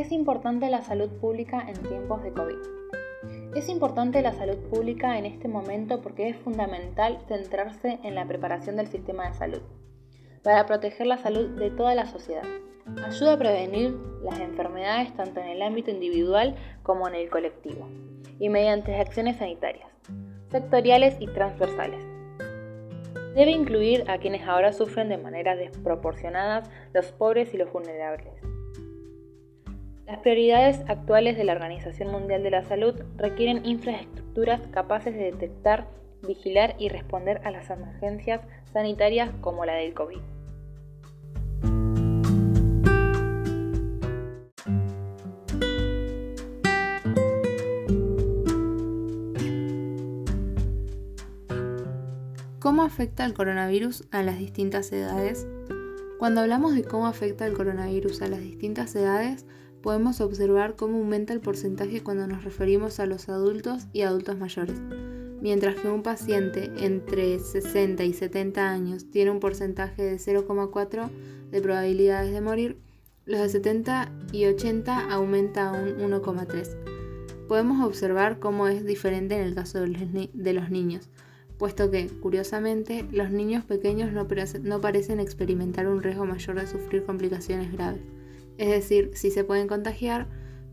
es importante la salud pública en tiempos de COVID? Es importante la salud pública en este momento porque es fundamental centrarse en la preparación del sistema de salud para proteger la salud de toda la sociedad. Ayuda a prevenir las enfermedades tanto en el ámbito individual como en el colectivo y mediante acciones sanitarias, sectoriales y transversales. Debe incluir a quienes ahora sufren de manera desproporcionadas, los pobres y los vulnerables. Las prioridades actuales de la Organización Mundial de la Salud requieren infraestructuras capaces de detectar, vigilar y responder a las emergencias sanitarias como la del COVID. ¿Cómo afecta el coronavirus a las distintas edades? Cuando hablamos de cómo afecta el coronavirus a las distintas edades, podemos observar cómo aumenta el porcentaje cuando nos referimos a los adultos y adultos mayores. Mientras que un paciente entre 60 y 70 años tiene un porcentaje de 0,4 de probabilidades de morir, los de 70 y 80 aumenta a un 1,3. Podemos observar cómo es diferente en el caso de los niños, puesto que, curiosamente, los niños pequeños no, no parecen experimentar un riesgo mayor de sufrir complicaciones graves es decir, sí se pueden contagiar,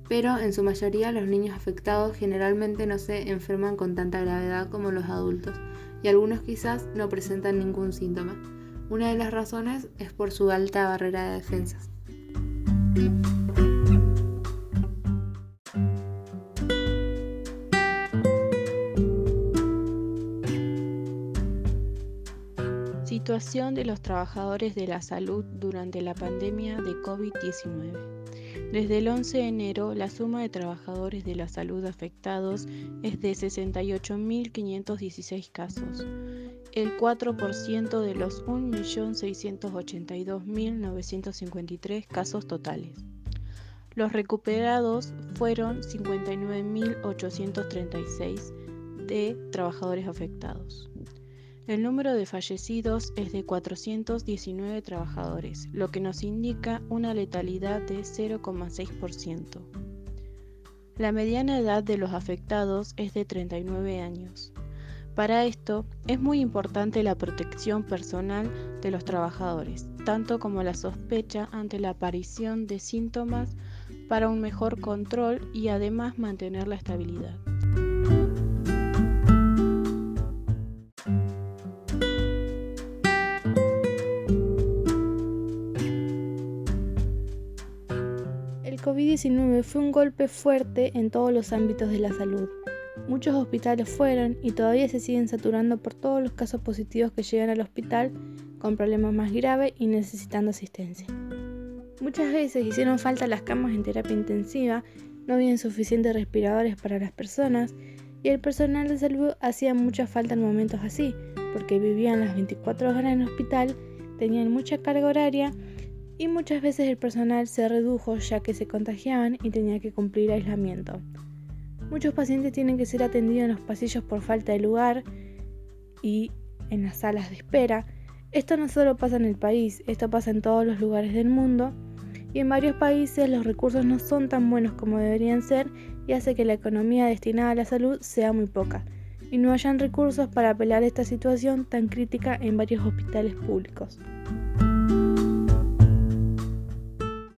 pero en su mayoría los niños afectados generalmente no se enferman con tanta gravedad como los adultos, y algunos quizás no presentan ningún síntoma. Una de las razones es por su alta barrera de defensas. Situación de los trabajadores de la salud durante la pandemia de COVID-19. Desde el 11 de enero, la suma de trabajadores de la salud afectados es de 68.516 casos, el 4% de los 1.682.953 casos totales. Los recuperados fueron 59.836 de trabajadores afectados. El número de fallecidos es de 419 trabajadores, lo que nos indica una letalidad de 0,6%. La mediana edad de los afectados es de 39 años. Para esto es muy importante la protección personal de los trabajadores, tanto como la sospecha ante la aparición de síntomas para un mejor control y además mantener la estabilidad. COVID-19 fue un golpe fuerte en todos los ámbitos de la salud. Muchos hospitales fueron y todavía se siguen saturando por todos los casos positivos que llegan al hospital con problemas más graves y necesitando asistencia. Muchas veces hicieron falta las camas en terapia intensiva, no habían suficientes respiradores para las personas y el personal de salud hacía mucha falta en momentos así, porque vivían las 24 horas en el hospital, tenían mucha carga horaria y muchas veces el personal se redujo ya que se contagiaban y tenía que cumplir aislamiento. Muchos pacientes tienen que ser atendidos en los pasillos por falta de lugar y en las salas de espera. Esto no solo pasa en el país, esto pasa en todos los lugares del mundo y en varios países los recursos no son tan buenos como deberían ser y hace que la economía destinada a la salud sea muy poca y no hayan recursos para apelar esta situación tan crítica en varios hospitales públicos.